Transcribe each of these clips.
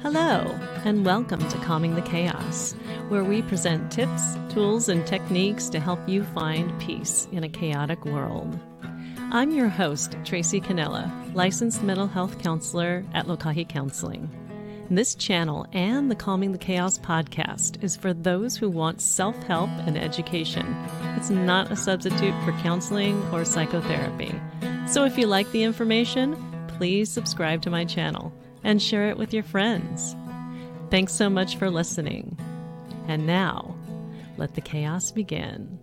Hello, and welcome to Calming the Chaos, where we present tips, tools, and techniques to help you find peace in a chaotic world. I'm your host, Tracy Canella, licensed mental health counselor at Lokahi Counseling. This channel and the Calming the Chaos podcast is for those who want self help and education. It's not a substitute for counseling or psychotherapy. So if you like the information, please subscribe to my channel and share it with your friends. Thanks so much for listening. And now, let the chaos begin.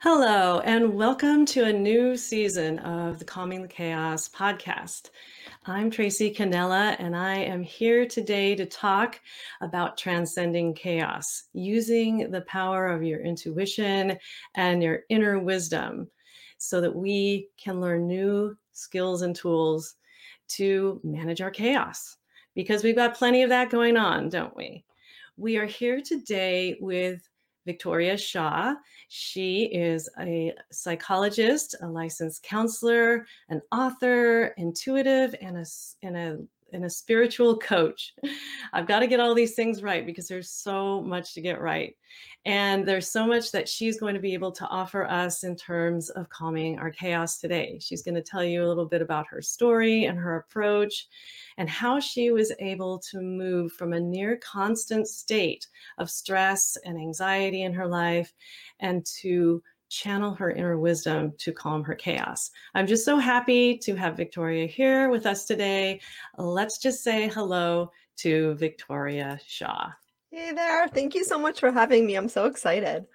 Hello, and welcome to a new season of the Calming the Chaos podcast. I'm Tracy Canella, and I am here today to talk about transcending chaos, using the power of your intuition and your inner wisdom so that we can learn new skills and tools to manage our chaos. Because we've got plenty of that going on, don't we? We are here today with Victoria Shaw. She is a psychologist, a licensed counselor, an author, intuitive, and a, and a and a spiritual coach. I've got to get all these things right because there's so much to get right. And there's so much that she's going to be able to offer us in terms of calming our chaos today. She's going to tell you a little bit about her story and her approach and how she was able to move from a near constant state of stress and anxiety in her life and to channel her inner wisdom to calm her chaos. I'm just so happy to have Victoria here with us today. Let's just say hello to Victoria Shaw. Hey there. Thank you so much for having me. I'm so excited.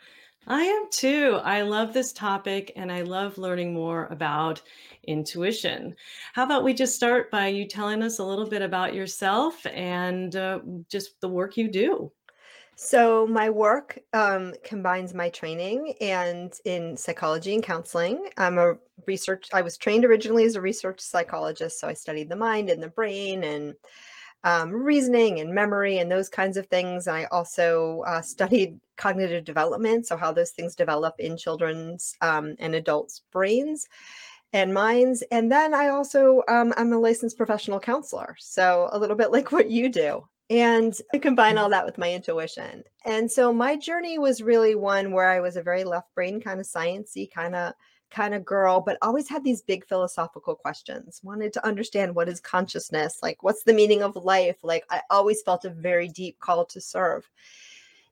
I am too. I love this topic and I love learning more about intuition. How about we just start by you telling us a little bit about yourself and uh, just the work you do? So my work um, combines my training and in psychology and counseling. I'm a research. I was trained originally as a research psychologist, so I studied the mind and the brain and um, reasoning and memory and those kinds of things. And I also uh, studied cognitive development, so how those things develop in children's um, and adults' brains and minds. And then I also um, I'm a licensed professional counselor, so a little bit like what you do. And I combine all that with my intuition. And so my journey was really one where I was a very left brain kind of sciency kind of kind of girl, but always had these big philosophical questions. Wanted to understand what is consciousness? Like what's the meaning of life? Like I always felt a very deep call to serve.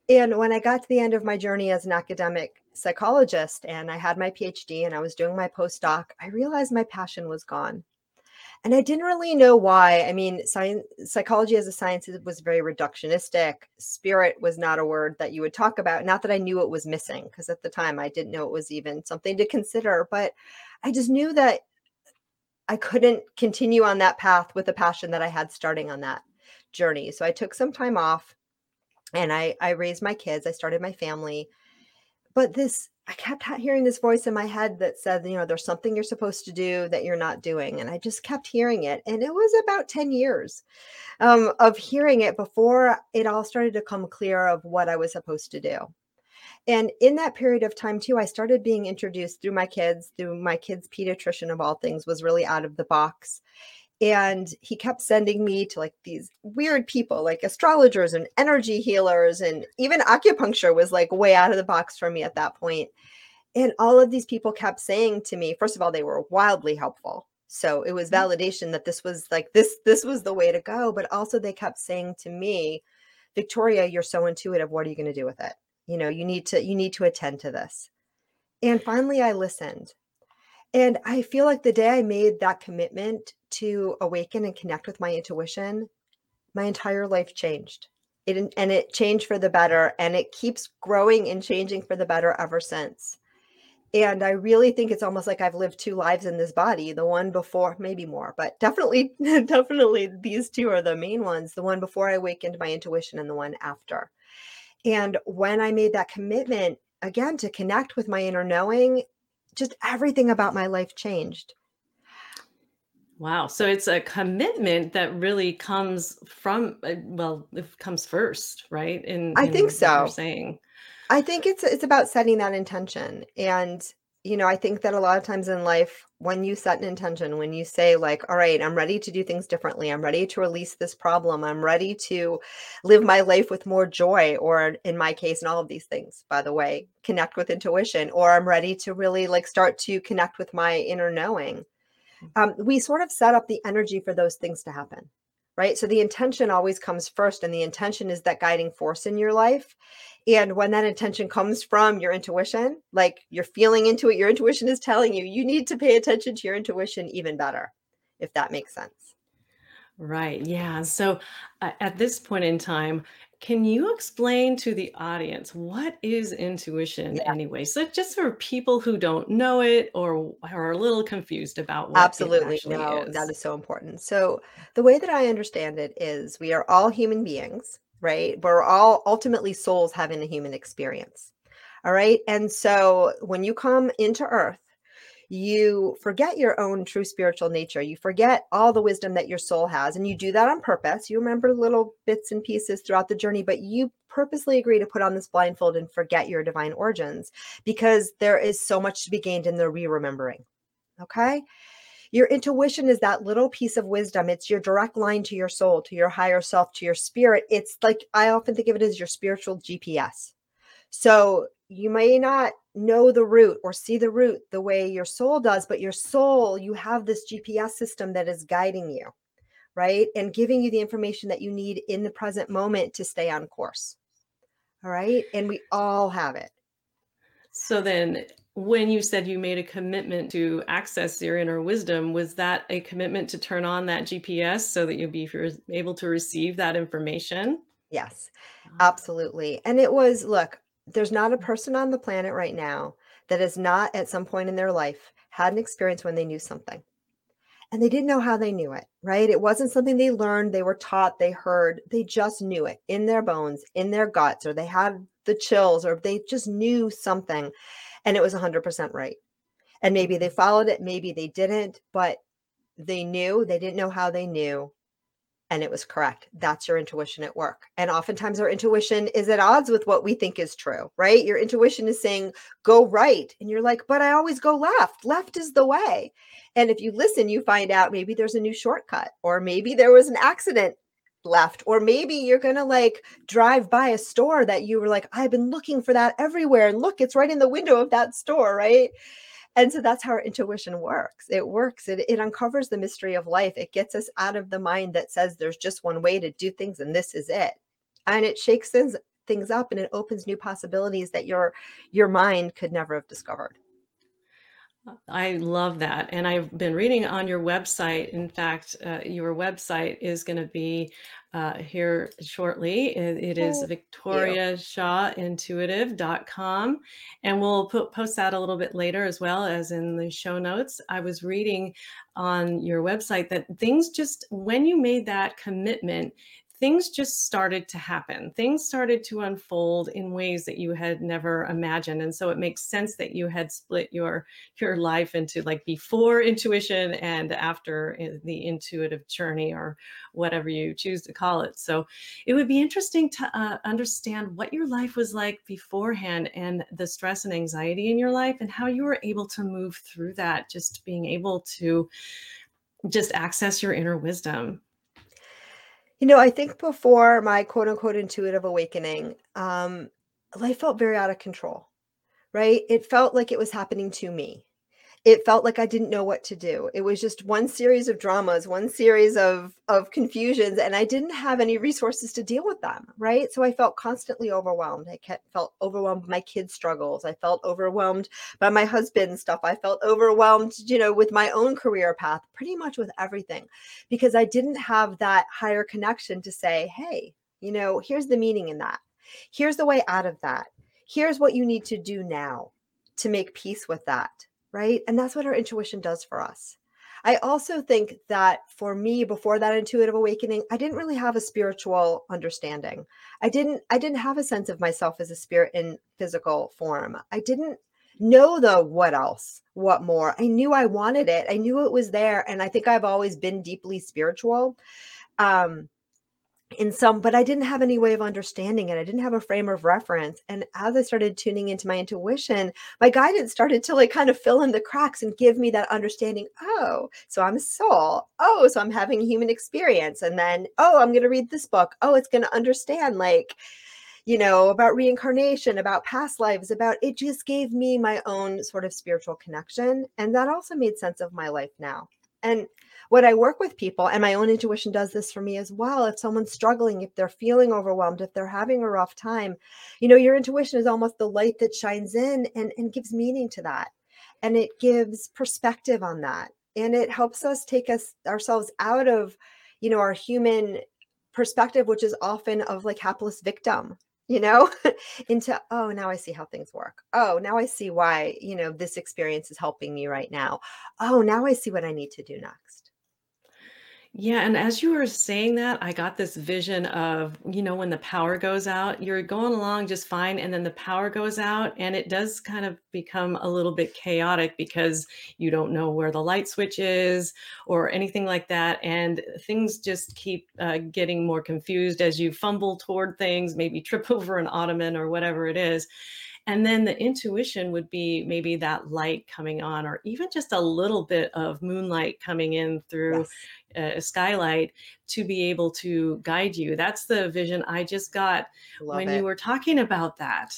And when I got to the end of my journey as an academic psychologist and I had my PhD and I was doing my postdoc, I realized my passion was gone and I didn't really know why. I mean, science, psychology as a science was very reductionistic. Spirit was not a word that you would talk about. Not that I knew it was missing, because at the time I didn't know it was even something to consider. But I just knew that I couldn't continue on that path with the passion that I had starting on that journey. So I took some time off, and I I raised my kids. I started my family, but this I kept hearing this voice in my head that said, you know, there's something you're supposed to do that you're not doing. And I just kept hearing it. And it was about 10 years um, of hearing it before it all started to come clear of what I was supposed to do. And in that period of time, too, I started being introduced through my kids, through my kids' pediatrician of all things, was really out of the box and he kept sending me to like these weird people like astrologers and energy healers and even acupuncture was like way out of the box for me at that point. And all of these people kept saying to me first of all they were wildly helpful. So it was mm-hmm. validation that this was like this this was the way to go but also they kept saying to me victoria you're so intuitive. What are you going to do with it? You know you need to you need to attend to this. And finally i listened and I feel like the day I made that commitment to awaken and connect with my intuition, my entire life changed. It and it changed for the better and it keeps growing and changing for the better ever since. And I really think it's almost like I've lived two lives in this body, the one before, maybe more, but definitely definitely these two are the main ones, the one before I awakened my intuition and the one after. And when I made that commitment again to connect with my inner knowing just everything about my life changed. Wow. So it's a commitment that really comes from, uh, well, it comes first, right? In, I in think so. saying. I think it's it's about setting that intention and you know, I think that a lot of times in life, when you set an intention, when you say, like, all right, I'm ready to do things differently, I'm ready to release this problem, I'm ready to live my life with more joy, or in my case, and all of these things, by the way, connect with intuition, or I'm ready to really like start to connect with my inner knowing. Mm. Um, we sort of set up the energy for those things to happen right? So the intention always comes first, and the intention is that guiding force in your life. And when that intention comes from your intuition, like you're feeling into it, your intuition is telling you, you need to pay attention to your intuition even better, if that makes sense. Right. Yeah. So uh, at this point in time, can you explain to the audience what is intuition Yeah, anyway? So just for people who don't know it or are a little confused about what absolutely. No, that is. is so important. So the way that I understand it is we are all human beings, right? We're all ultimately souls having a human experience. All right. And so when you come into earth, you forget your own true spiritual nature. You forget all the wisdom that your soul has, and you do that on purpose. You remember little bits and pieces throughout the journey, but you purposely agree to put on this blindfold and forget your divine origins because there is so much to be gained in the re remembering. Okay. Your intuition is that little piece of wisdom. It's your direct line to your soul, to your higher self, to your spirit. It's like I often think of it as your spiritual GPS. So you may not know the route or see the route the way your soul does, but your soul, you have this GPS system that is guiding you, right? And giving you the information that you need in the present moment to stay on course. All right. And we all have it. So then, when you said you made a commitment to access your inner wisdom, was that a commitment to turn on that GPS so that you'll be able to receive that information? Yes, Ah, absolutely. And it was, look, there's not a person on the planet right now that has not at some point in their life had an experience when they knew something. And they didn't know how they knew it, right? It wasn't something they learned, they were taught, they heard, they just knew it in their bones, in their guts, or they had the chills, or they just knew something and it was 100% right. And maybe they mhm. followed it, maybe they didn't, but they knew, they didn't know how they knew, and it was correct. That's your intuition at work. And oftentimes our intuition is at odds with what we think is true, right? Your intuition is saying, go right. And you're like, but I always go left. Left is the way. And if you listen, you find out maybe there's a new shortcut, or maybe there was an accident left, or maybe you're going to like drive by a store that you were like, I've been looking for that everywhere. And look, it's right in the window of that store, right? And so that's how our intuition works. It works. It, it uncovers the mystery of life. It gets us out of the mind that says there's just one way to do things and this is it. And it shakes things things up and it opens new possibilities that your your mind could never have discovered. I love that. And I've been reading on your website. In fact, uh, your website is going to be uh, here shortly. It, it is victoriashawintuitive.com. And we'll put, post that a little bit later as well as in the show notes. I was reading on your website that things just, when you made that commitment, things just started to happen. Things started to unfold in ways that you had never imagined. And so it makes sense that you had split your your life into like before intuition and after the intuitive journey or whatever you choose to call it. So it would be interesting to uh, understand what your life was like beforehand and the stress and anxiety in your life and how you were able to move through that, just being able to just access your inner wisdom. You know, I think before my quote unquote intuitive awakening, um, life felt very out of control, right? It felt like it was happening to me. It felt like I didn't know what to do. It was just one series of dramas, one series of of confusions, and I didn't have any resources to deal with them, right? So I felt constantly overwhelmed. I kept, felt overwhelmed by my kids' struggles. I felt overwhelmed by my husband's stuff. I felt overwhelmed, you know, with my own career path, pretty much with everything, because I didn't have that higher connection to say, hey, you know, here's the meaning in that. Here's the way out of that. Here's what you need to do now to make peace with that right? And that's what our intuition does for us. I also think that for me before that intuitive awakening, I didn't really have a spiritual understanding. I didn't I didn't have a sense of myself as a spirit in physical form. I didn't know the what else, what more. I knew I wanted it. I knew it was there and I think I've always been deeply spiritual. Um in some but i didn't have any way of understanding it. I didn't have a frame of reference. And as i started tuning into my intuition my guidance started to like kind of fill in the cracks and give me that understanding oh so i'm a soul oh so i'm having a human experience. And then oh i'm going to read this book. Oh it's going to understand like you know about reincarnation about past lives about it just gave me my own sort of spiritual connection. And that also made sense of my life now. And what I work with people, and my own intuition does this for me as well. If someone's struggling, if they're feeling overwhelmed, if they're having a rough time, you know, your intuition is almost the light that shines in and, and gives meaning to that. And it gives perspective on that. And it helps us take us ourselves out of, you know, our human perspective, which is often of like hapless victim, you know, into, oh, now I see how things work. Oh, now I see why, you know, this experience is helping me right now. Oh, now I see what I need to do next. Yeah, and as you were saying that, I got this vision of, you know, when the power goes out, you're going along just fine, and then the power goes out, and it does kind of become a little bit chaotic because you don't know where the light switch is or anything like that. And things just keep uh, getting more confused as you fumble toward things, maybe trip over an ottoman or whatever it is. And then the intuition would be maybe that light coming on, or even just a little bit of moonlight coming in through yes. a skylight to be able to guide you. That's the vision I just got love when it. you were talking about that.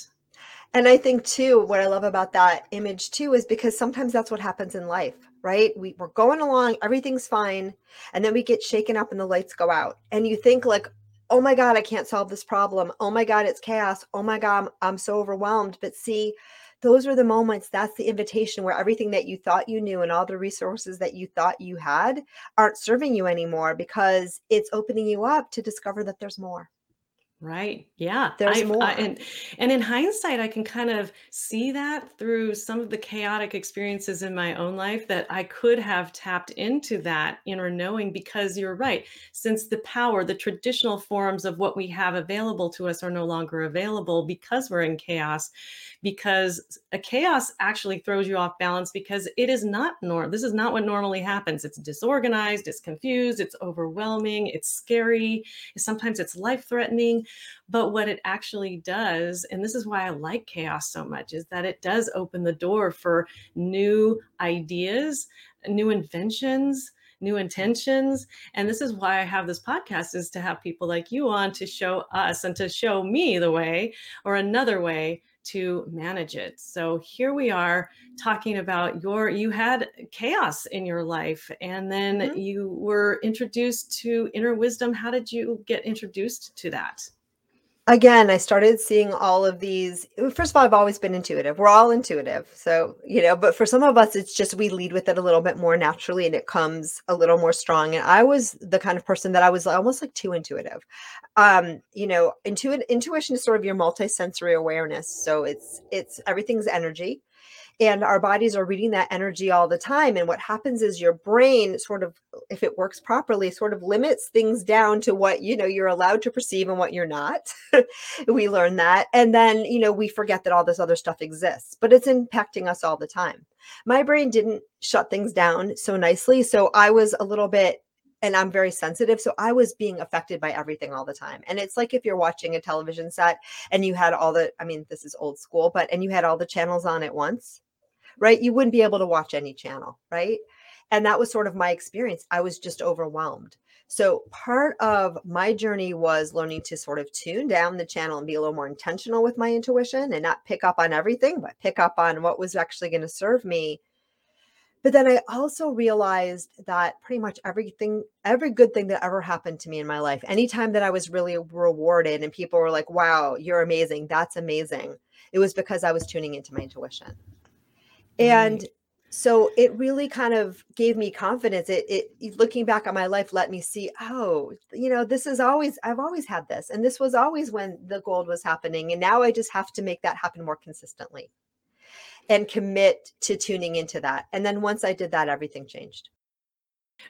And I think too, what I love about that image too is because sometimes that's what happens in life, right? We, we're going along, everything's fine, and then we get shaken up and the lights go out. And you think like, oh my God, I can't solve this problem. Oh my God, it's chaos. Oh my God, I'm so overwhelmed. But see, those are the moments, that's the invitation where everything that you thought you knew and all the resources that you thought you had aren't serving you anymore because it's opening you up to discover that there's more. Right. Yeah. There's I've, more. I, and and in hindsight, I can kind of see that through some of the chaotic experiences in my own life that I could have tapped into that inner knowing because you're right. Since the power, the traditional forms of what we have available to us are no longer available because we're in chaos, because a chaos actually throws you off balance because it is not normal. This is not what normally happens. It's disorganized, it's confused, it's overwhelming, it's scary, sometimes it's life threatening but what it actually does, and this is why I like chaos so much, is that it does open the door for new ideas, new inventions, new intentions and this is why i have this podcast is to have people like you on to show us and to show me the way or another way to manage it. So here we are talking about your you had chaos in your life and then mm-hmm. you were introduced to inner wisdom. How did you get introduced to that? Again, I started seeing all of these. First of all, I've always been intuitive. We're all intuitive. So, you know, but for some of us, it's just we lead with it a little bit more naturally and it comes a little more strong. And I was the kind of person that I was almost like too intuitive. Um, you know, intuit intuition is sort of your multisensory awareness. So it's it's everything's energy and our bodies are reading that energy all the time and what happens is your brain sort of if it works properly sort of limits things down to what you know you're allowed to perceive and what you're not. We learn that and then you know we forget that all this other stuff exists but it's impacting us all the time. My brain didn't shut things down so nicely so i was a little bit and I'm very sensitive. So I was being affected by everything all the time. And it's like if you're watching a television set and you had all the, I mean, this is old school, but, and you had all the channels on at once right? You wouldn't be able to watch any channel, right? And that was sort of my experience. I was just overwhelmed. So part of my journey was learning to sort of tune down the channel and be a little more intentional with my intuition and not pick up on everything, but pick up on what was actually going to serve me. But then I also realized that pretty much everything, every good thing that ever happened to me in my life, anytime that I was really rewarded and people were like, wow, you're amazing, that's amazing, it was because I was tuning into my intuition. And so it really kind of gave me confidence it, it looking back on my life let me see oh you know this is always i've always had this and this was always when the gold was happening and now i just have to make that happen more consistently and commit to tuning into that. And then once i did that everything changed.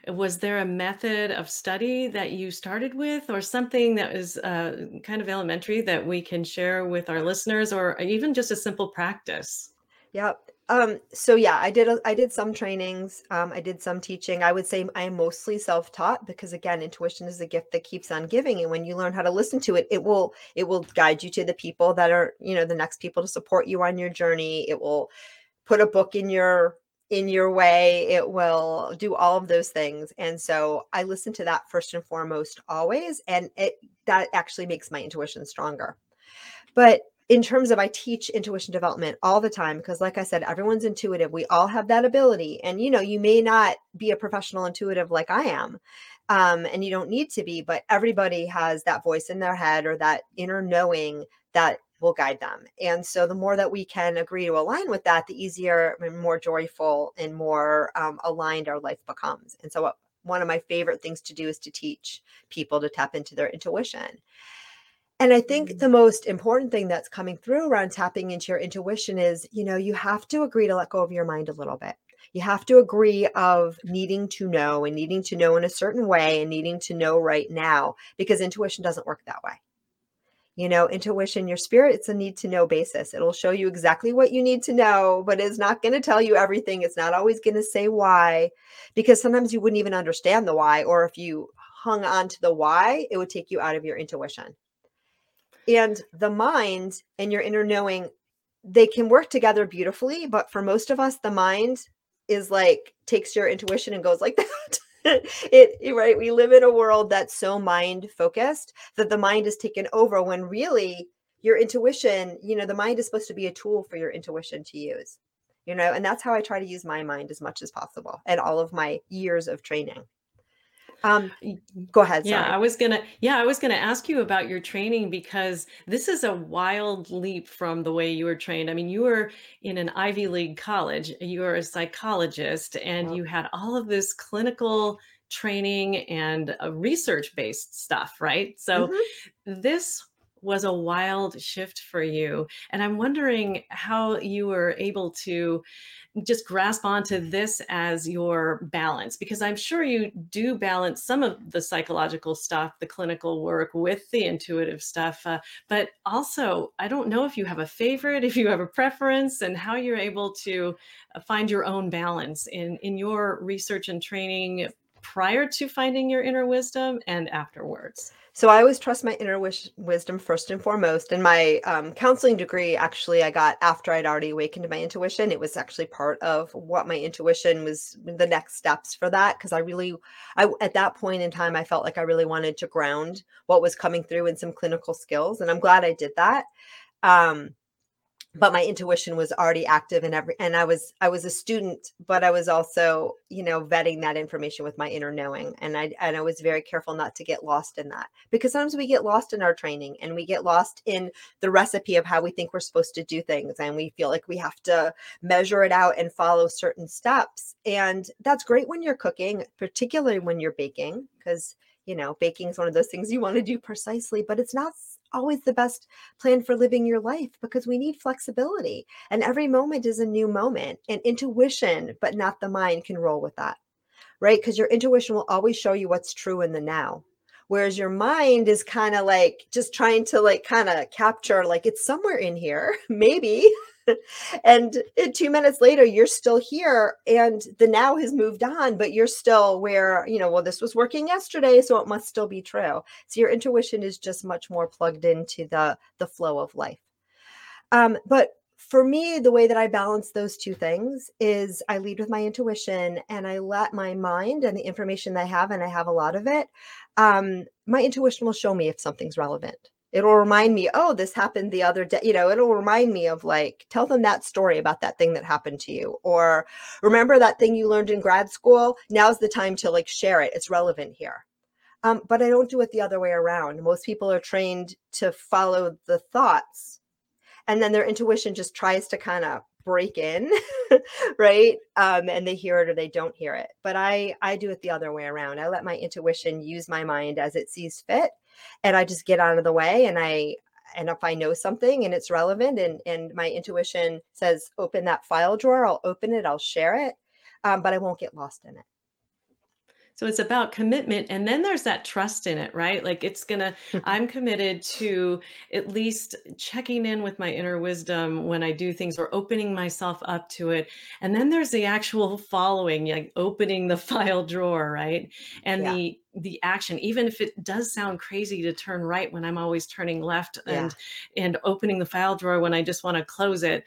Was there a method of study that you started with or something that was uh, kind of elementary that we can share with our listeners or even just a simple practice? Yep. Um, so yeah, I did I did some trainings. Um, I did some teaching. I would say I am mostly self-taught because again, intuition is a gift that keeps on giving. And when you learn how to listen to it, it will it will guide you to the people that are, you know, the next people to support you on your journey. It will put a book in your in your way. It will do all of those things. And so I listen to that first and foremost always. And it that actually makes my intuition stronger. But in terms of I teach intuition development all the time because like I said everyone's intuitive. We all have that ability. And you know you may not be a professional intuitive like I am um, and you don't need to be but everybody has that voice in their head or that inner knowing that will guide them. And so the more that we can agree to align with that the easier and more joyful and more um, aligned our life becomes. And so what, one of my favorite things to do is to teach people to tap into their intuition and I think the most important thing that's coming through around tapping into your intuition is, you know, you have to agree to let go of your mind a little bit. You have to agree of needing to know and needing to know in a certain way and needing to know right now because intuition doesn't work that way. You know, intuition, your spirit, it's a need to know basis. It'll show you exactly what you need to know, but it's not going to tell you everything. It's not always going to say why, because sometimes you wouldn't even understand the why. Or if you hung on to the why, it would take you out of your intuition and the mind and your inner knowing they can work together beautifully but for most of us the mind is like takes your intuition and goes like that. It right we live in a world that's so mind focused that the mind is taken over when really your intuition you know the mind is supposed to be a tool for your intuition to use you know and that's how i try to use my mind as much as possible and all of my years of training um, go ahead. Yeah, I was gonna. Yeah, I was gonna ask you about your training because this is a wild leap from the way you were trained. I mean, you were in an Ivy League college. You were a psychologist, and you had all of this clinical training and uh, research-based stuff, right? So mm-hmm. this was a wild shift for you, and I'm wondering how you were able to just grasp onto this as your balance because i'm sure you do balance some of the psychological stuff the clinical work with the intuitive stuff uh, but also i don't know if you have a favorite if you have a preference and how you're able to uh, find your own balance in in your research and training prior to finding your inner wisdom and afterwards so I always trust my inner wish, wisdom first and foremost. And my um, counseling degree, actually, I got after I'd already awakened my intuition. It was actually part of what my intuition was the next steps for that. Because I really, I at that point in time, I felt like I really wanted to ground what was coming through in some clinical skills, and I'm glad I did that. Um, but my intuition was already active and every and i was i was a student but i was also you know vetting that information with my inner knowing and i and i was very careful not to get lost in that because sometimes we get lost in our training and we get lost in the recipe of how we think we're supposed to do things and we feel like we have to measure it out and follow certain steps and that's great when you're cooking particularly when you're baking because you know baking is one of those things you want to do precisely but it's not always the best plan for living your life because we need flexibility and every moment is a new moment and intuition but not the mind can roll with that right? Because your intuition will always show you what's true in the now whereas your mind is kind of like just trying to like kind of capture like it's somewhere in here maybe and two minutes later you're still here and the now has moved on but you're still where you know well this was working yesterday so it must still be true. So your intuition is just much more plugged into the the flow of life. Um, but for me the way that i balance those two things is i lead with my intuition and i let my mind and the information that i have and i have a lot of it um, my intuition will show me if something's relevant it'll remind me oh this happened the other day you know it'll remind me of like tell them that story about that thing that happened to you or remember that thing you learned in grad school? Now's the time to like share it. It's relevant here. Um, but i don't do it the other way around. Most people are trained to follow the thoughts and then their intuition just tries to kind of break in right? Um, and they hear it or they don't hear it. But i i do it the other way around. I let my intuition use my mind as it sees fit and I just get out of the way and I and if I know something and it's relevant and and my intuition says open that file drawer, I'll open it, I'll share it, um, but I won't get lost in it. So it's about commitment. And then there's that trust in it, right? Like it's going to, mm-hmm. I'm committed to at least checking in with my inner wisdom when I do things or opening myself up to it. And then there's the actual following, like opening the file drawer, right? And Yeah. the, the action even if it does sound crazy to turn right when i'm always turning left Yeah. and and opening the file drawer when i just want to close it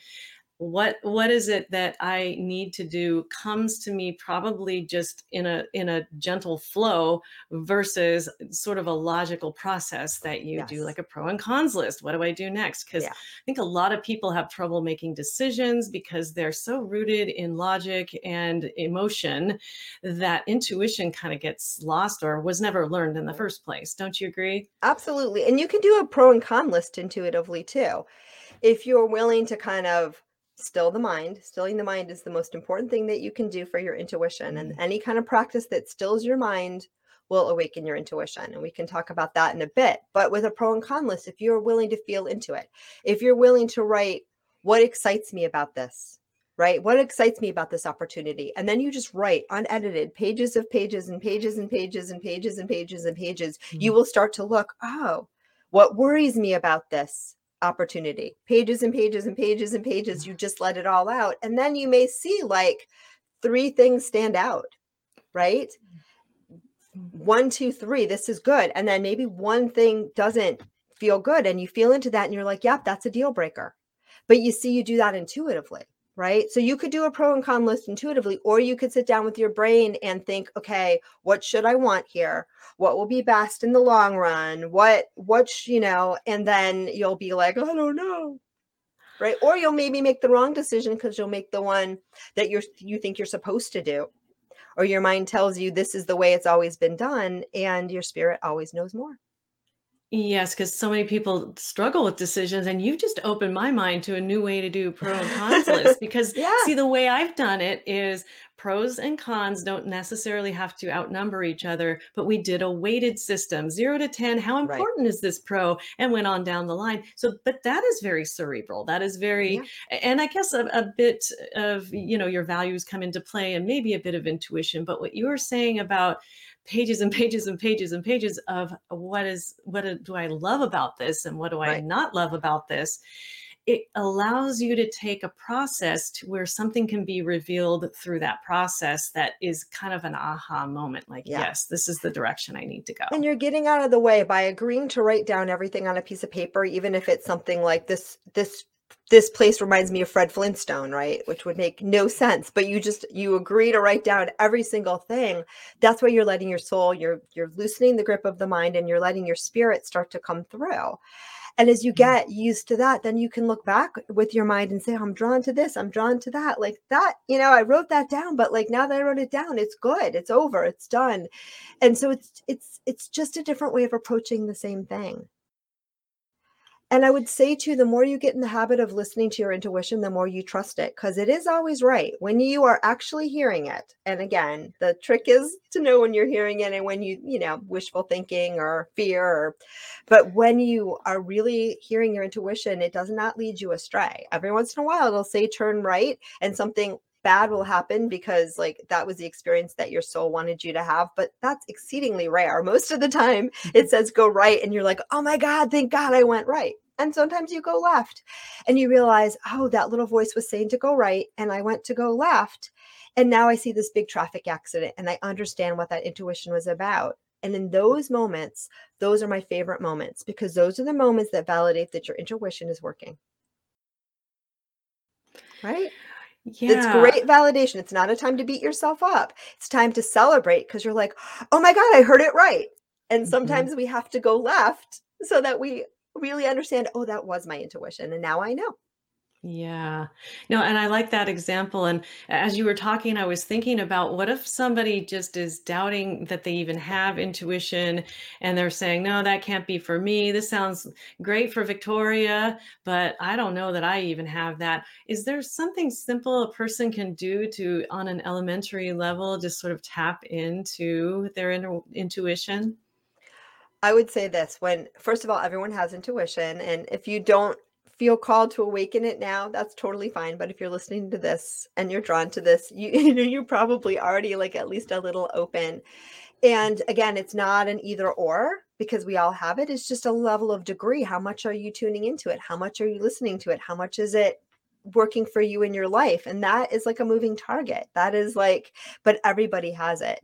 what what is it that i need to do comes to me probably just in a in a gentle flow versus sort of a logical process that you do like a pro and cons list what do i do next because Yeah. i think a lot of people have trouble making decisions because they're so rooted in logic and emotion that intuition kind of gets lost or was never learned in the mm-hmm. first place don't you agree Absolutely. And you can do a pro and con list intuitively too. If you're willing to kind of still the mind, stilling the mind is the most important thing that you can do for your intuition. And Mm. any kind of practice that stills your mind will awaken your intuition. And we can talk about that in a bit. But with a pro and con list, if you're willing to feel into it, if you're willing to write, what excites me about this? Right? What excites me about this opportunity? And then you just write unedited pages of pages and pages and pages and pages and pages and pages you will start to look, oh, what worries me about this opportunity? Pages and pages and pages and pages. You just let it all out. And then you may see like three things stand out, right? Mm-hmm. One, two, three, this is good. And then maybe one thing doesn't feel good and you feel into that and you're like, yep, that's a deal breaker. But you see, you do that intuitively. Right. So you could do a pro and con list intuitively, or you could sit down with your brain and think, okay, what should I want here? what will be best in the long run what what sh- you know and then you'll be like i don't know right or you'll maybe make the wrong decision because you'll make the one that you're you think you're supposed to do or your mind tells you this is the way it's always been done and your spirit always knows more Yes, because so many people struggle with decisions, and you've just opened my mind to a new way to do pro and cons list. Because, yeah see, the way I've done it is pros and cons don't necessarily have to outnumber each other, but we did a weighted system zero to 10. How right important is this pro? And went on down the line. So, but that is very cerebral. That is very, yeah and I guess a, a bit of, you know, your values come into play and maybe a bit of intuition. But what you were saying about, pages and pages and pages and pages of what is what do I love about this and what do I not love about this? It allows you to take a process to where something can be revealed through that process that is kind of an aha moment like yeah. Yes this is the direction I need to go. and you're getting out of the way by agreeing to write down everything on a piece of paper even if it's something like this this this place reminds me of Fred Flintstone, right? Which would make no sense, but you just you agree to write down every single thing. That's why you're letting your soul, you're you're loosening the grip of the mind and you're letting your spirit start to come through. And as you Mm. get used to that, then you can look back with your mind and say, I'm drawn to this, I'm drawn to that. Like that, you know, I wrote that down, but like now that I wrote it down, it's good, it's over, it's done. And so it's it's it's just a different way of approaching the same thing. And I would say too, the more you get in the habit of listening to your intuition, the more you trust it because it is always right when you are actually hearing it. And again, the trick is to know when you're hearing it and when you, you know, wishful thinking or fear. Or, but when you are really hearing your intuition, it does not lead you astray. Every once in a while, it'll say turn right and something bad will happen because like that was the experience that your soul wanted you to have but that's exceedingly rare most of the time it mm-hmm. says go right and you're like oh my god thank god i went right and sometimes you go left and you realize oh that little voice was saying to go right and i went to go left and now i see this big traffic accident and i understand what that intuition was about and in those moments those are my favorite moments because those are the moments that validate that your intuition is working right yeah. it's great validation. It's not a time to beat yourself up. It's time to celebrate because you're like, oh my God, I heard it right. And Mhm. sometimes we have to go left so that we really understand, oh, that was my intuition. And now I know. Yeah. No, and I like that example. And as you were talking, I was thinking about what if somebody just is doubting that they even have intuition and they're saying, no, that can't be for me. This sounds great for Victoria, but I don't know that I even have that. Is there something simple a person can do to, on an elementary level, just sort of tap into their inner intuition? I would say this when, first of all, everyone has intuition. And if you don't feel called to awaken it now, that's totally fine. But if you're listening to this and you're drawn to this, you, you know you're probably already like at least a little open. And again, it's not an either or because we all have it. It's just a level of degree. How much are you tuning into it? How much are you listening to it? How much is it working for you in your life? And that is like a moving target. That is like, but everybody has it.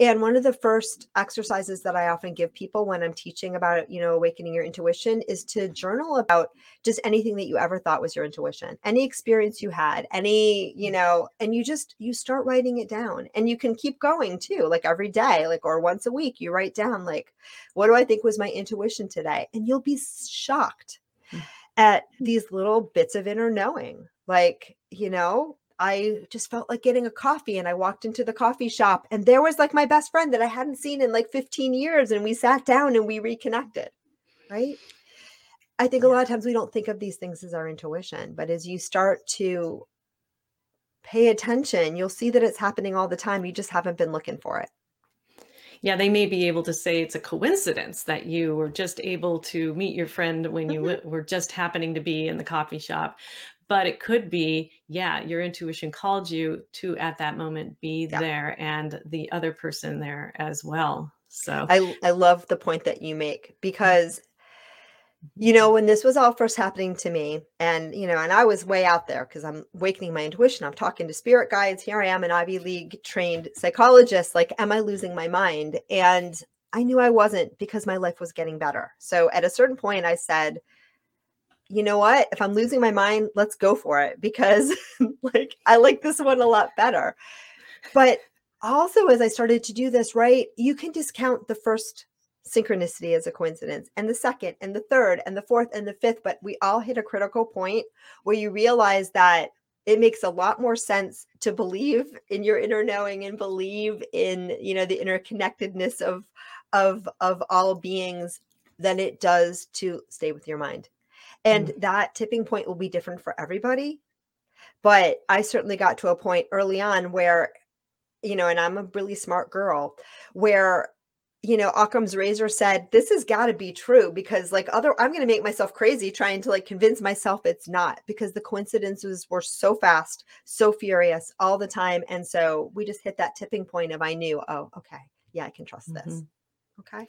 And one of the first exercises that I often give people when I'm teaching about, you know, awakening your intuition is to journal about just anything that you ever thought was your intuition, any experience you had, any, you know, and you just you start writing it down. And you can keep going too, like every day, like or once a week, you write down like what do I think was my intuition today? And you'll be shocked hmm. at these little bits of inner knowing. Like, you know, I just felt like getting a coffee and I walked into the coffee shop and there was like my best friend that I hadn't seen in like 15 years and we sat down and we reconnected. Right? I think a lot of times we don't think of these things as our intuition, but as you start to pay attention, you'll see that it's happening all the time. You just haven't been looking for it. Yeah, they may be able to say it's a coincidence that you were just able to meet your friend when you mm-hmm. were just happening to be in the coffee shop but it could be yeah your intuition called you to at that moment be yeah. there and the other person there as well. So i i love the point that you make mm-hmm. because you know when this was all first happening to me and you know and i was way out there because i'm awakening my intuition i'm talking to spirit guides here i am an ivy league trained psychologist like am i losing my mind? And i knew i wasn't because my life was getting better. So at a certain point i said you know what? If I'm losing my mind, let's go for it because like I like this one a lot better. But also as I started to do this, right, you can discount the first synchronicity as a coincidence and the second and the third and the fourth and the fifth, but we all hit a critical point where you realize that it makes a lot more sense to believe in your inner knowing and believe in, you know, the interconnectedness of of of all beings than it does to stay with your mind. And mm. that tipping point will be different for everybody. But I certainly got to a point early on where, you know, and I'm a really smart girl, where you know, Occam's razor said, this has got to be true because like other I'm going to make myself crazy trying to like convince myself it's not because the coincidences were so fast, so furious all the time and so we just hit that tipping point of I knew, oh, okay. Yeah, I can trust this. Mm-hmm. Okay.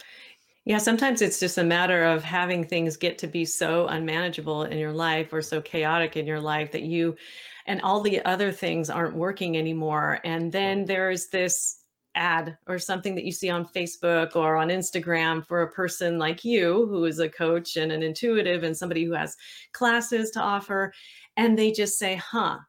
Yeah, sometimes it's just a matter of having things get to be so unmanageable in your life or so chaotic in your life that you and all the other things aren't working anymore. And then there's this ad or something that you see on Facebook or on Instagram for a person like you who is a coach and an intuitive and somebody who has classes to offer. And they just say, huh,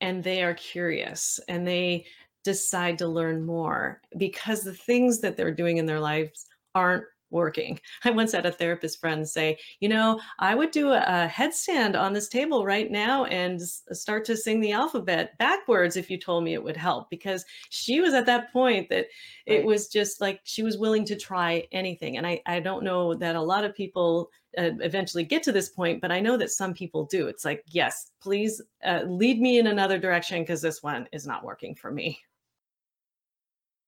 and they are curious and they decide to learn more because the things that they're doing in their lives aren't working. I once had a therapist friend say, you know, I would do a, headstand on this table right now and start to sing the alphabet backwards if you told me it would help because she was at that point that it was just like she was willing to try anything. And I, I don't know that a lot of people uh, eventually get to this point, but I know that some people do. It's like, yes, please uh, lead me in another direction because this one is not working for me.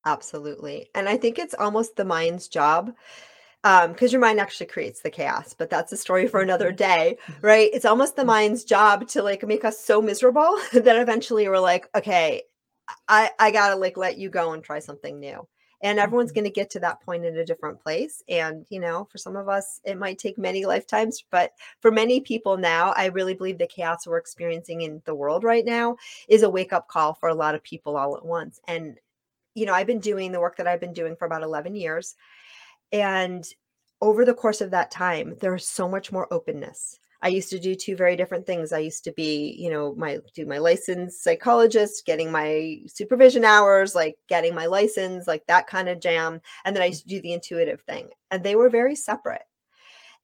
Absolutely. And I think it's almost the mind's job um because your mind actually creates the chaos but that's a story for another mm-hmm. day mm-hmm. right it's almost the mm-hmm. mind's job to like make us so miserable that eventually we're like okay i i gotta like let you go and try something new and everyone's going to get to that point in a different place and you know for some of us it might take many lifetimes but for many people now i really believe the chaos we're experiencing in the world right now is a wake up call for a lot of people all at once and you know, I've been doing the work that I've been doing for about 11 years. And over the course of that time, there's so much more openness. I used to do two very different things. I used to be, you know, my do my licensed psychologist, getting my supervision hours, like getting my license, like that kind of jam. And then I used to do the intuitive thing. And they were very separate.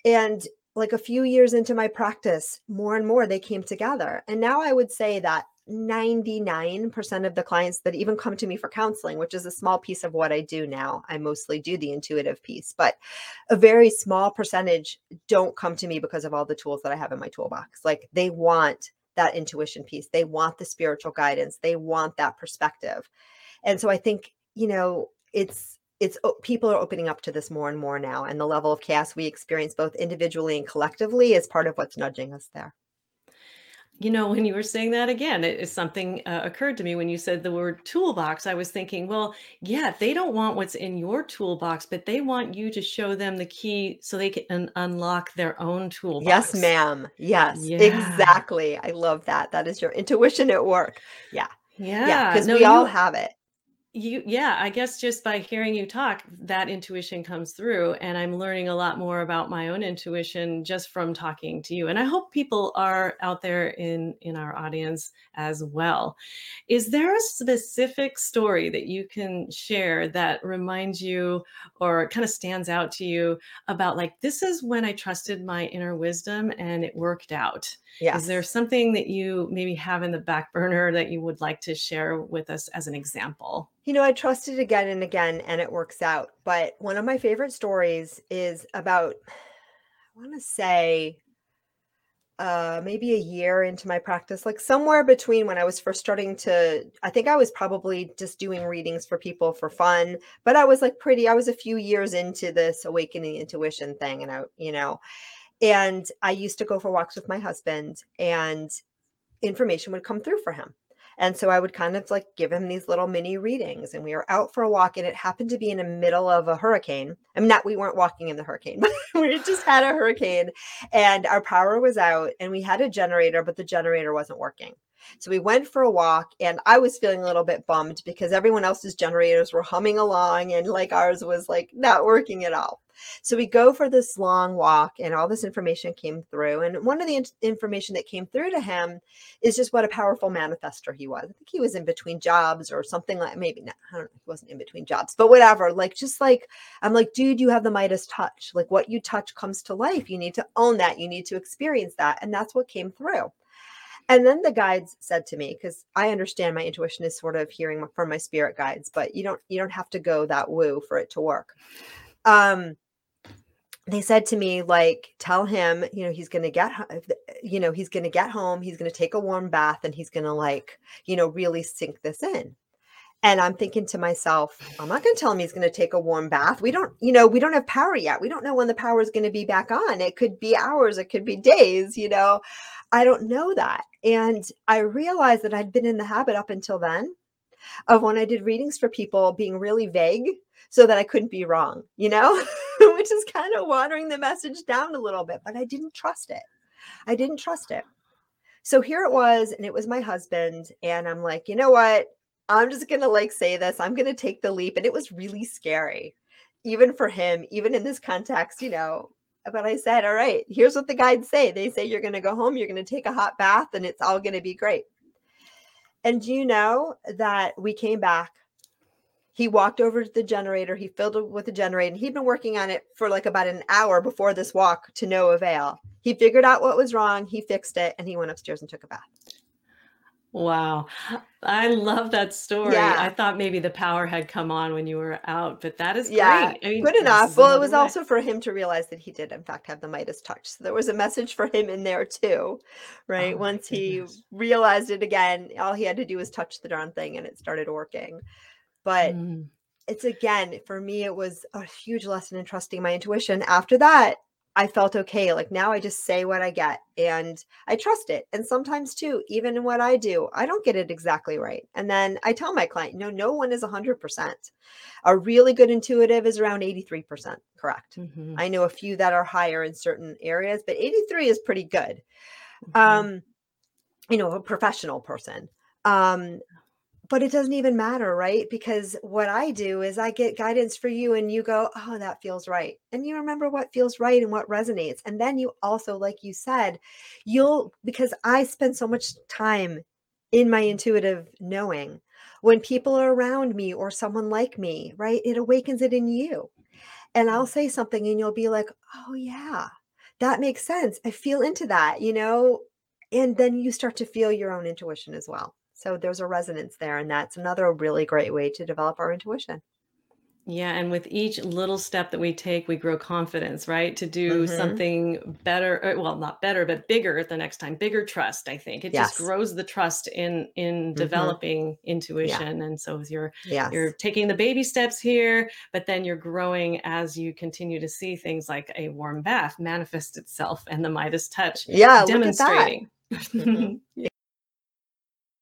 And like a few years into my practice, more and more they came together. And now I would say that 99% of the clients that even come to me for counseling, which is a small piece of what I do now, I mostly do the intuitive piece, but a very small percentage don't come to me because of all the tools that I have in my toolbox. Like they want that intuition piece, they want the spiritual guidance, they want that perspective. And so I think, you know, it's it's oh, people are opening up to this more and more now and the level of chaos we experience both individually and collectively is part of what's nudging us there you know, when you were saying that again, it is something uh, occurred to me when you said the word toolbox. I was thinking, well, yeah, they don't want what's in your toolbox, but they want you to show them the key so they can unlock their own toolbox. Yes, ma'am. Yes, yeah. exactly. I love that. That is your intuition at work. Yeah. Yeah. Yeah. Because no, we all have it you yeah i guess just by hearing you talk that intuition comes through and i'm learning a lot more about my own intuition just from talking to you and i hope people are out there in in our audience as well. Is there a specific story that you can share that reminds you or kind of stands out to you about like this is when i trusted my inner wisdom and it worked out. Yeah is there something that you maybe have in the back burner that you would like to share with us as an example you know, I trust it again and again and it works out. But one of my favorite stories is about, I want to say, uh maybe a year into my practice like somewhere between when i was first starting to i think i was probably just doing readings for people for fun but i was like pretty i was a few years into this awakening intuition thing and i you know and i used to go for walks with my husband and information would come through for him and so I would kind of like give him these little mini readings. And we were out for a walk, and it happened to be in the middle of a hurricane. I mean, not we weren't walking in the hurricane, but we just had a hurricane and our power was out, and we had a generator, but the generator wasn't working. So we went for a walk, and I was feeling a little bit bummed because everyone else's generators were humming along, and like ours was like not working at all. So we go for this long walk, and all this information came through. And one of the in- information that came through to him is just what a powerful manifester he was. I think he was in between jobs or something like maybe not, I don't know, he wasn't in between jobs, but whatever. Like, just like, I'm like, dude, you have the Midas touch. Like, what you touch comes to life. You need to own that. You need to experience that. And that's what came through. And then the guides said to me, because I understand my intuition is sort of hearing from my spirit guides, but you don't you don't have to go that woo for it to work. Um, they said to me like tell him you know he's going to get you know he's going to get home he's going to take a warm bath and he's going to like you know really sink this in. And i'm thinking to myself i'm not going to tell him he's going to take a warm bath. We don't you know we don't have power yet. We don't know when the power is going to be back on. It could be hours it could be days you know i don't know that and i realized that i'd been in the habit up until then of when i did readings for people being really vague so that I couldn't be wrong, you know, which is kind of watering the message down a little bit, but I didn't trust it. I didn't trust it. So here it was, and it was my husband. And I'm like, you know what? I'm just going to like say this. I'm going to take the leap. And it was really scary, even for him, even in this context, you know. But I said, all right, here's what the guides say. They say you're going to go home, you're going to take a hot bath, and it's all going to be great. And do you know that we came back he walked over to the generator he filled it with the generator and he'd been working on it for like about an hour before this walk to no avail he figured out what was wrong he fixed it and he went upstairs and took a bath wow i love that story yeah. i thought maybe the power had come on when you were out but that is yeah great. I mean, good enough well it was way. also for him to realize that he did in fact have the midas touch so there was a message for him in there too right oh, once he realized it again all he had to do was touch the darn thing and it started working but mm. it's again, for me, it was a huge lesson in trusting my intuition. After that, I felt okay. Like now I just say what I get and I trust it. And sometimes too, even in what I do, I don't get it exactly right. And then I tell my client, no, no one is 100%. A really good intuitive is around 83% correct. Mm-hmm. I know a few that are higher in certain areas, but 83 is pretty good. Mm-hmm. Um, you know, a professional person. Um, but it doesn't even matter, right? Because what I do is I get guidance for you and you go, oh, that feels right. And you remember what feels right and what resonates. And then you also, like you said, you'll, because I spend so much time in my intuitive knowing when people are around me or someone like me, right? It awakens it in you. And I'll say something and you'll be like, oh, yeah, that makes sense. I feel into that, you know? And then you start to feel your own intuition as well. So there's a resonance there. And that's another really great way to develop our intuition. Yeah, and with each little step that we take, we grow confidence, right? To do Mhm. something better, uh, well, not better, but bigger the next time. Bigger trust, I think. It just grows the trust in in Mhm. developing Yeah. intuition. And so as you're you're taking the baby steps here, but then you're growing as you continue to see things like a warm bath manifest itself and the Midas touch Yeah, look at that. demonstrating. Mhm.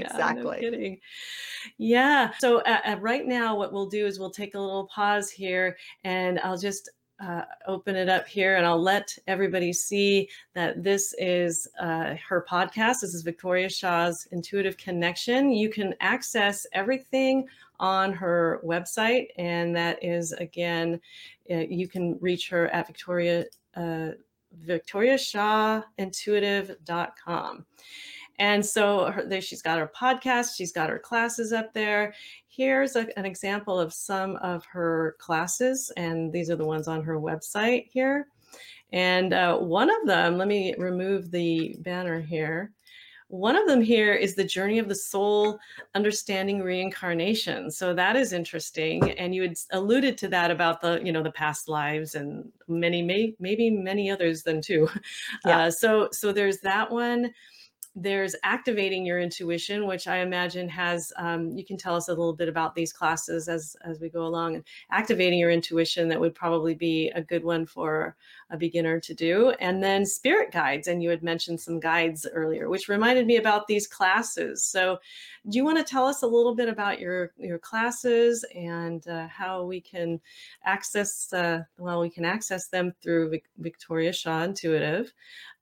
Yeah, no Exactly. kidding. Yeah. So uh, uh, right now, what we'll do is we'll take a little pause here, and I'll just uh, open it up here, and I'll let everybody see that this is uh, her podcast. This is Victoria Shaw's Intuitive Connection. You can access everything on her website, and that is again, uh, you can reach her at Victoria. Uh, victoriashawintuitive.com. And so her, there, she's got her podcast, she's got her classes up there. Here's a, an example of some of her classes, and these are the ones on her website here. And uh, one of them, let me remove the banner here. One of them here is the journey of the soul, understanding reincarnation. So that is interesting. And you had alluded to that about the, you know, the past lives and many, may, maybe many others than two. Yeah. Uh, so, so there's that one there's activating your intuition which i imagine has um, you can tell us a little bit about these classes as as we go along and activating your intuition that would probably be a good one for a beginner to do. And then spirit guides and you had mentioned some guides earlier which reminded me about these classes. So do you want to tell us a little bit about your your classes and uh, how we can access uh, well we can access them through Vic- victoria shaw intuitive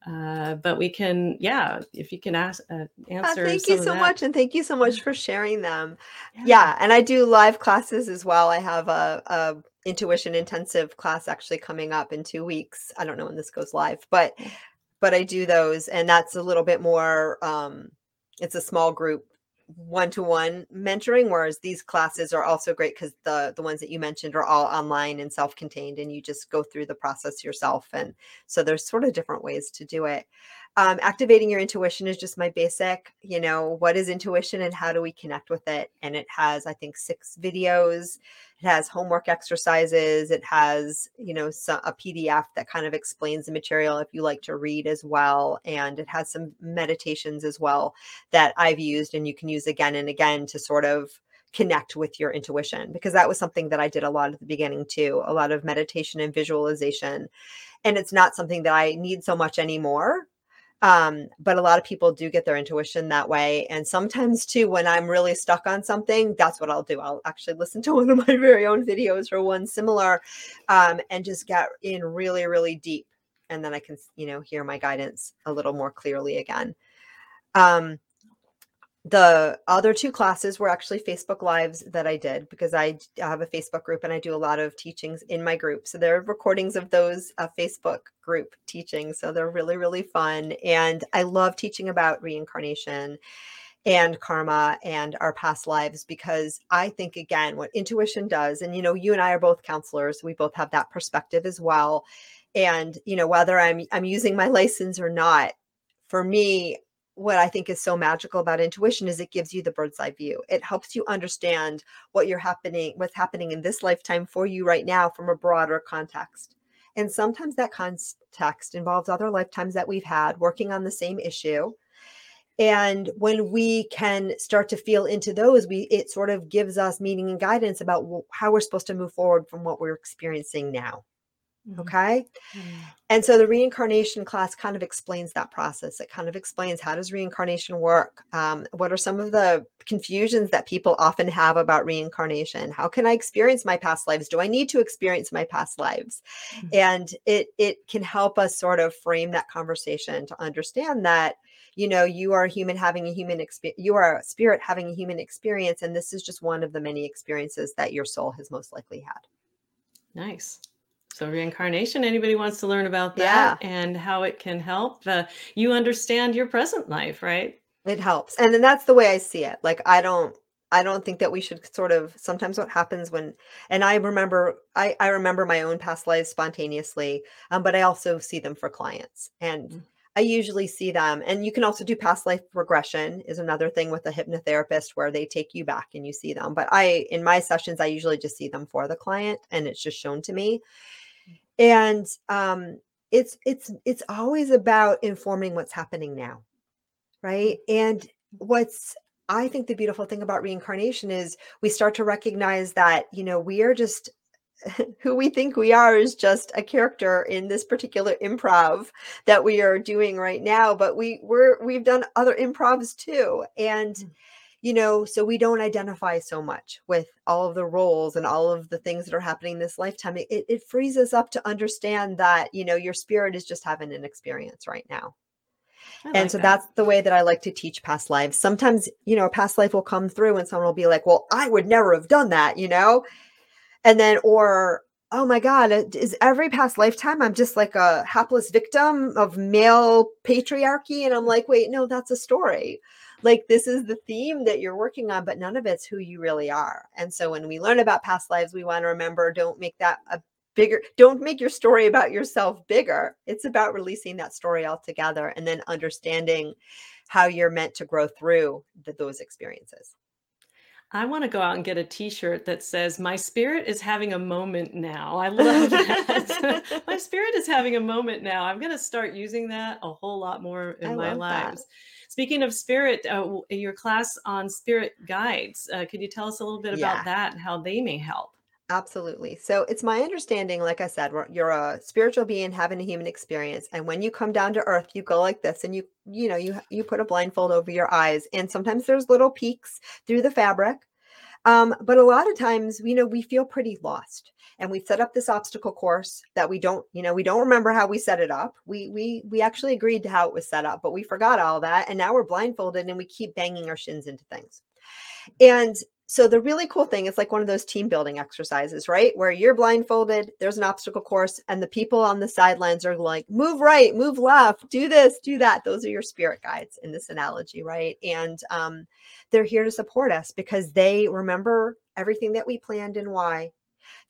uh, but we can, yeah, if you can ask, uh, Uh, answer thank you so much, and thank you so much for sharing them. Yeah. Yeah, and I do live classes as well. I have a, a intuition intensive class actually coming up in two weeks. I don't know when this goes live, but but I do those, and that's a little bit more. Um, it's a small group, one to one mentoring, whereas these classes are also great because the the ones that you mentioned are all online and self contained, and you just go through the process yourself. And so there's sort of different ways to do it. Um, activating your intuition is just my basic, you know, what is intuition and how do we connect with it? And it has, I think, six videos. It has homework exercises. It has, you know, so, a PDF that kind of explains the material if you like to read as well. And it has some meditations as well that I've used and you can use again and again to sort of connect with your intuition because that was something that I did a lot at the beginning too, a lot of meditation and visualization. And it's not something that I need so much anymore um, but a lot of people do get their intuition that way. And sometimes too, when I'm really stuck on something, that's what I'll do. I'll actually listen to one of my very own videos or one similar, um, and just get in really, really deep. And then I can, you know, hear my guidance a little more clearly again. Um, the other two classes were actually Facebook Lives that I did because I have a Facebook group and I do a lot of teachings in my group. So there are recordings of those uh, Facebook group teachings. So they're really, really fun. And I love teaching about reincarnation and karma and our past lives because I think, again, what intuition does, and you know, you and I are both counselors, we both have that perspective as well. And, you know, whether I'm I'm using my license or not, for me, what I think is so magical about intuition is it gives you the bird's eye view. It helps you understand what you're happening, what's happening in this lifetime for you right now from a broader context. And sometimes that context involves other lifetimes that we've had working on the same issue. And when we can start to feel into those, we it sort of gives us meaning and guidance about how we're supposed to move forward from what we're experiencing now. Mhm. Okay? Mm. And so the reincarnation class kind of explains that process. It kind of explains how does reincarnation work? Um, what are some of the confusions that people often have about reincarnation? How can I experience my past lives? Do I need to experience my past lives? Mhm. And it it can help us sort of frame that conversation to understand that you know you are a human having a human experience you are a spirit having a human experience and this is just one of the many experiences that your soul has most likely had Nice. So reincarnation, anybody wants to learn about yeah that and how it can help uh, you understand your present life, right? It helps. And then that's the way I see it. Like I don't I don't think that we should sort of sometimes what happens when and I remember I I remember my own past lives spontaneously, um, but I also see them for clients. And Mm. I usually see them. And you can also do past life regression is another thing with a hypnotherapist where they take you back and you see them. But I in my sessions I usually just see them for the client and it's just shown to me. And um it's it's it's always about informing what's happening now. Right? And what's I think the beautiful thing about reincarnation is we start to recognize that, you know, we are just who we think we are is just a character in this particular improv that we are doing right now but we we're we've done other improvs too and mm. You know so we don't identify so much with all of the roles and all of the things that are happening this lifetime it, it frees us up to understand that you know your spirit is just having an experience right now and so that. that's the way that I like to teach past lives. Sometimes, you know, a past life will come through and someone will be like, well, I would never have done that, you know? and then or oh my god uh, is every past lifetime i'm just like a hapless victim of male patriarchy and i'm mm. like wait no that's a story like this is the theme that you're working on but none of it's who you really are and so when we learn about past lives we want to remember don't make that a bigger don't make your story about yourself bigger it's about releasing that story altogether and then understanding how you're meant to grow through the, those experiences I want to go out and get a t-shirt that says my spirit is having a moment now. I love that. my spirit is having a moment now. I'm going to start using that a whole lot more in I my lives. That. Speaking of spirit, uh, your class on spirit guides, uh, could you tell us a little bit yeah. about that and how they may help? Absolutely. So it's my understanding, like I said, you're a spiritual being having a human experience, and when you come down to earth, you go like this, and you, you know, you you put a blindfold over your eyes, and sometimes there's little peaks through the fabric, um, but a lot of times, you know, we feel pretty lost, and we set up this obstacle course that we don't, you know, we don't remember how we set it up. We we we actually agreed to how it was set up, but we forgot all that, and now we're blindfolded, and we keep banging our shins into things, and so the really cool thing is like one of those team building exercises, right? Where you're blindfolded, there's an obstacle course, and the people on the sidelines are like, move right, move left, do this, do that. Those are your spirit guides in this analogy, right? And um, they're here to support us because they remember everything that we planned and why.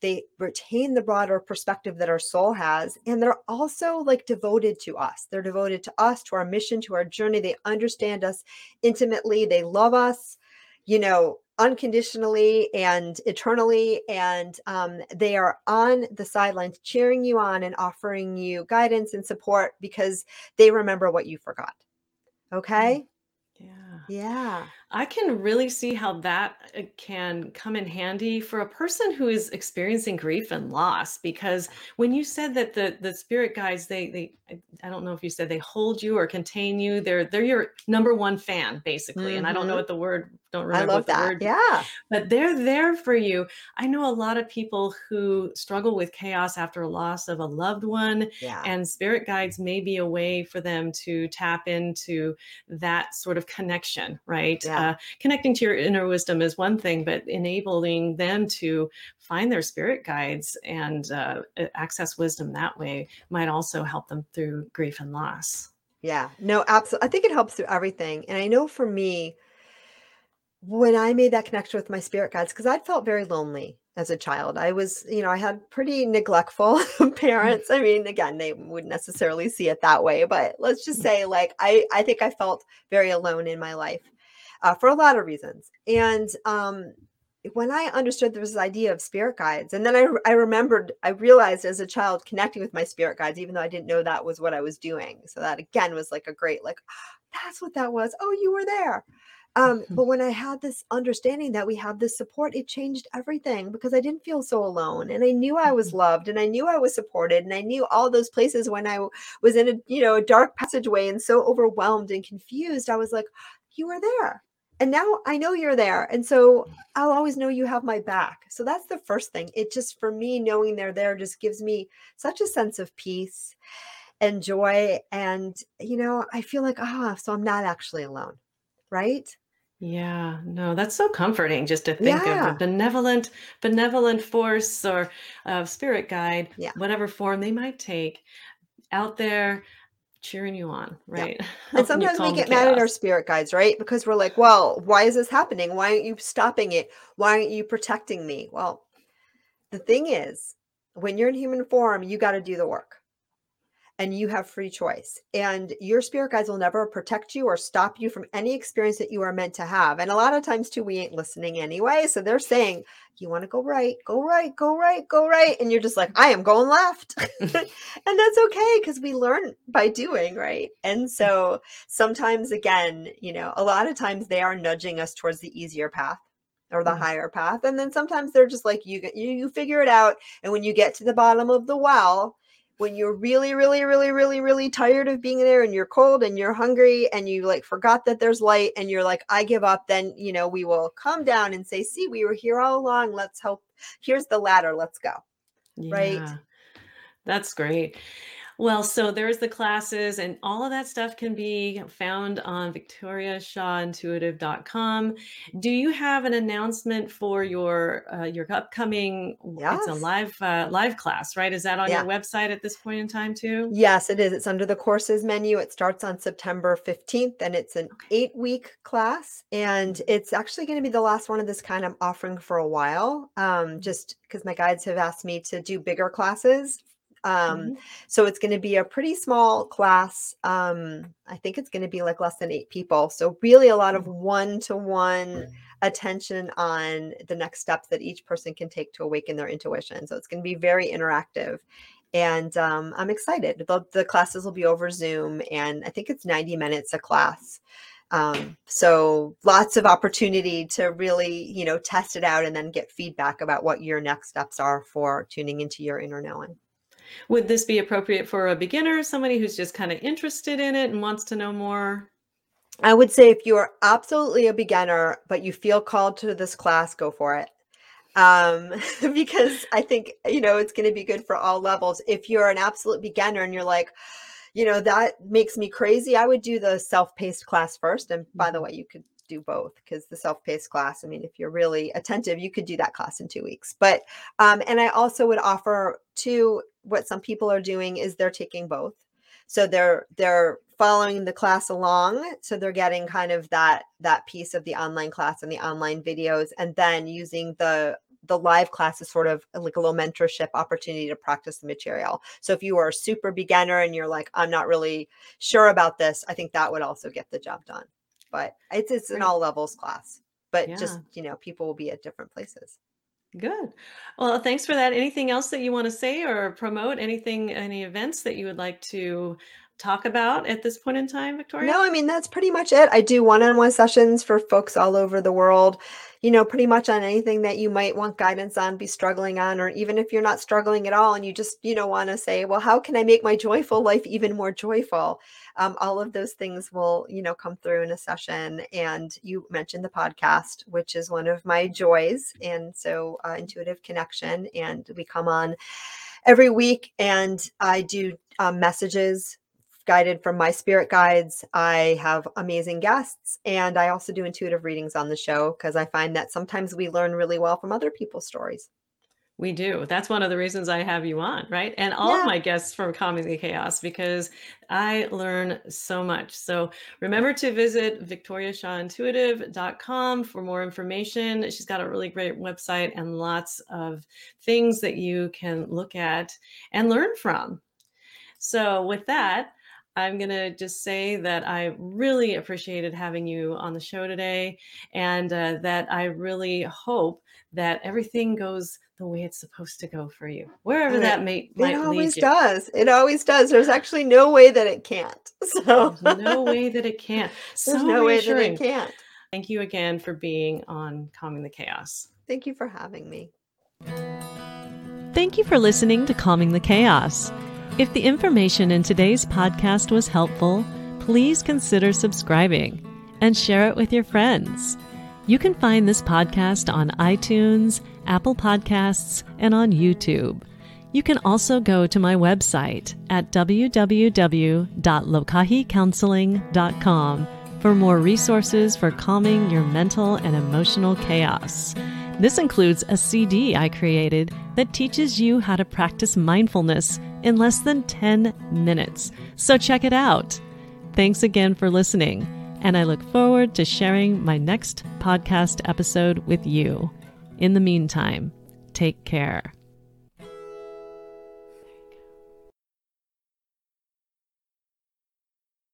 They retain the broader perspective that our soul has, and they're also like devoted to us. They're devoted to us, to our mission, to our journey. They understand us intimately. They love us you know unconditionally and eternally and um, they are on the sidelines cheering you on and offering you guidance and support because they remember what you forgot mm. okay yeah yeah I can really see how that uh, can come in handy for a person who is experiencing grief and loss because when you said that the the spirit guides they they I don't know if you said they hold you or contain you they're they're your number one fan basically and I don't know mm-hmm. what the word don't I remember love what the that. word Yeah. but they're there for you. I know a lot of people who struggle with chaos after a loss of a loved one Yeah. and spirit guides may be a way for them to tap into that sort of connection, right? Yeah. Uh, connecting to your inner wisdom is one thing, but enabling them to find their spirit guides and uh, access wisdom that way might also help them through grief and loss. Yeah. No, absolutely. I think it helps through everything. And I know for me, when I made that connection with my spirit guides, because I felt very lonely as a child. I was, you know, I had pretty neglectful parents. I mean, again, they wouldn't necessarily see it that way, but let's just mm. say, like, I, I think I felt very alone in my life uh, for a lot of reasons. And um, when I understood there was this idea of spirit guides, and then I, I remembered, I realized as a child connecting with my spirit guides, even though I didn't know that was what I was doing. So that again was like a great, like, that's what that was. Oh, you were there. Um, but when I had this understanding that we have this support, it changed everything because I didn't feel so alone and I knew I was mm-hmm. loved and I knew I was supported and I knew all those places when I was in a, you know, a dark passageway and so overwhelmed and confused, I was like, you were there. And now I know you're there. And so I'll always know you have my back. So that's the first thing. It just, for me, knowing they're there just gives me such a sense of peace and joy. And, you know, I feel like, ah, oh, so I'm not actually alone. Right. Yeah, no, that's so comforting just to think of a benevolent benevolent force or a spirit guide, Yeah. whatever form they might take, out there cheering you on, Yeah. right? And sometimes we get mad at our spirit guides, right? Because we're like, well, why is this happening? Why aren't you stopping it? Why aren't you protecting me? Well, the thing is, when you're in human form, you got to do the work. And you have free choice. And your spirit guides will never protect you or stop you from any experience that you are meant to have. And a lot of times, too, we ain't listening anyway. So they're saying, you want to go right, go right, go right, go right. And you're just like, I am going left. and that's okay because we learn by doing, right? And so sometimes, again, you know, a lot of times they are nudging us towards the easier path or the mm-hmm. higher path and then sometimes they're just like you you you figure it out and when you get to the bottom of the well when you're really really really really really tired of being there and you're cold and you're hungry and you like forgot that there's light and you're like I give up then you know we will come down and say see we were here all along. Let's help. Here's the ladder. Let's go. Yeah. right that's great well, so there's the classes, and all of that stuff can be found on victoriashawintuitive.com. Do you have an announcement for your uh, your upcoming? Yes. It's a live uh, live class, right? Is that on yeah. your website at this point in time too? Yes, it is. It's under the courses menu. It starts on September 15th, and it's an okay. eight week class, and mm-hmm. it's actually going to be the last one of this kind I'm offering for a while. Um, mm-hmm. just because my guides have asked me to do bigger classes um, mm-hmm. So it's going to be a pretty small class. Um, I think it's going to be like less than eight people. So, really, a lot of one to one attention on the next steps that each person can take to awaken their intuition. So, it's going to be very interactive. And um, I'm excited. The, the classes will be over Zoom, and I think it's 90 minutes a class. Um, so lots of opportunity to really, you know, test it out and then get feedback about what your next steps are for tuning into your inner knowing. Would this be appropriate for a beginner, somebody who's just kind of interested in it and wants to know more? I would say if you are absolutely a beginner, but you feel called to this class, go for it. Um, because I think, you know, it's going to be good for all levels. If you're an absolute beginner and you're like, you know, that makes me crazy, I would do the self paced class first. And by the mm-hmm. way, you could do both because the self-paced class i mean if you're really attentive you could do that class in two weeks but um, and i also would offer to what some people are doing is they're taking both so they're they're following the class along so they're getting kind of that that piece of the online class and the online videos and then using the the live class is sort of like a little mentorship opportunity to practice the material. So if you are a super beginner and you're like, I'm not really sure about this, I think that would also get the job done but it's it's an all levels class. But yeah. just you know, people will be at different places. Good. Well, thanks for that. Anything else that you want to say or promote? Anything, any events that you would like to talk about at this point in time, Victoria? No, I mean, that's pretty much it. I do one on one sessions for folks all over the world you know, pretty much on anything that you might want guidance on, be struggling on, or even if you're not struggling at all and you just, you know, want to say, well, how can I make my joyful life even more joyful? Um, all of those things will, you know, come through in a session. And you mentioned the podcast, which is one of my joys. And so, uh, Intuitive Connection. And we come on every week and I do um, messages guided from my spirit guides. I have amazing guests, and I also do intuitive readings on the show because I find that sometimes we learn really well from other people's stories. We do. That's one of the reasons I have you on, right? And all yeah. of my guests from Calming the Chaos because I learn so much. So remember to visit victoriashawintuitive.com for more information. She's got a really great website and lots of things that you can look at and learn from. So with that, I'm going to just say that I really appreciated having you on the show today and uh, that I really hope that everything goes the way it's supposed to go for you, wherever and that may, might It always does. It always does. There's actually no way that it can't. So There's no way that it can't. So There's no way that it can't. Thank you again for being on Calming the Chaos. Thank you for having me. Thank you for listening to Calming the Chaos. If the information in today's podcast was helpful, please consider subscribing and share it with your friends. You can find this podcast on iTunes, Apple Podcasts, and on YouTube. You can also go to my website at www.lokahicounseling.com for more resources for calming your mental and emotional chaos. This includes a CD I created that teaches you how to practice mindfulness in less than 10 minutes. So check it out. Thanks again for listening, and I look forward to sharing my next podcast episode with you. In the meantime, take care.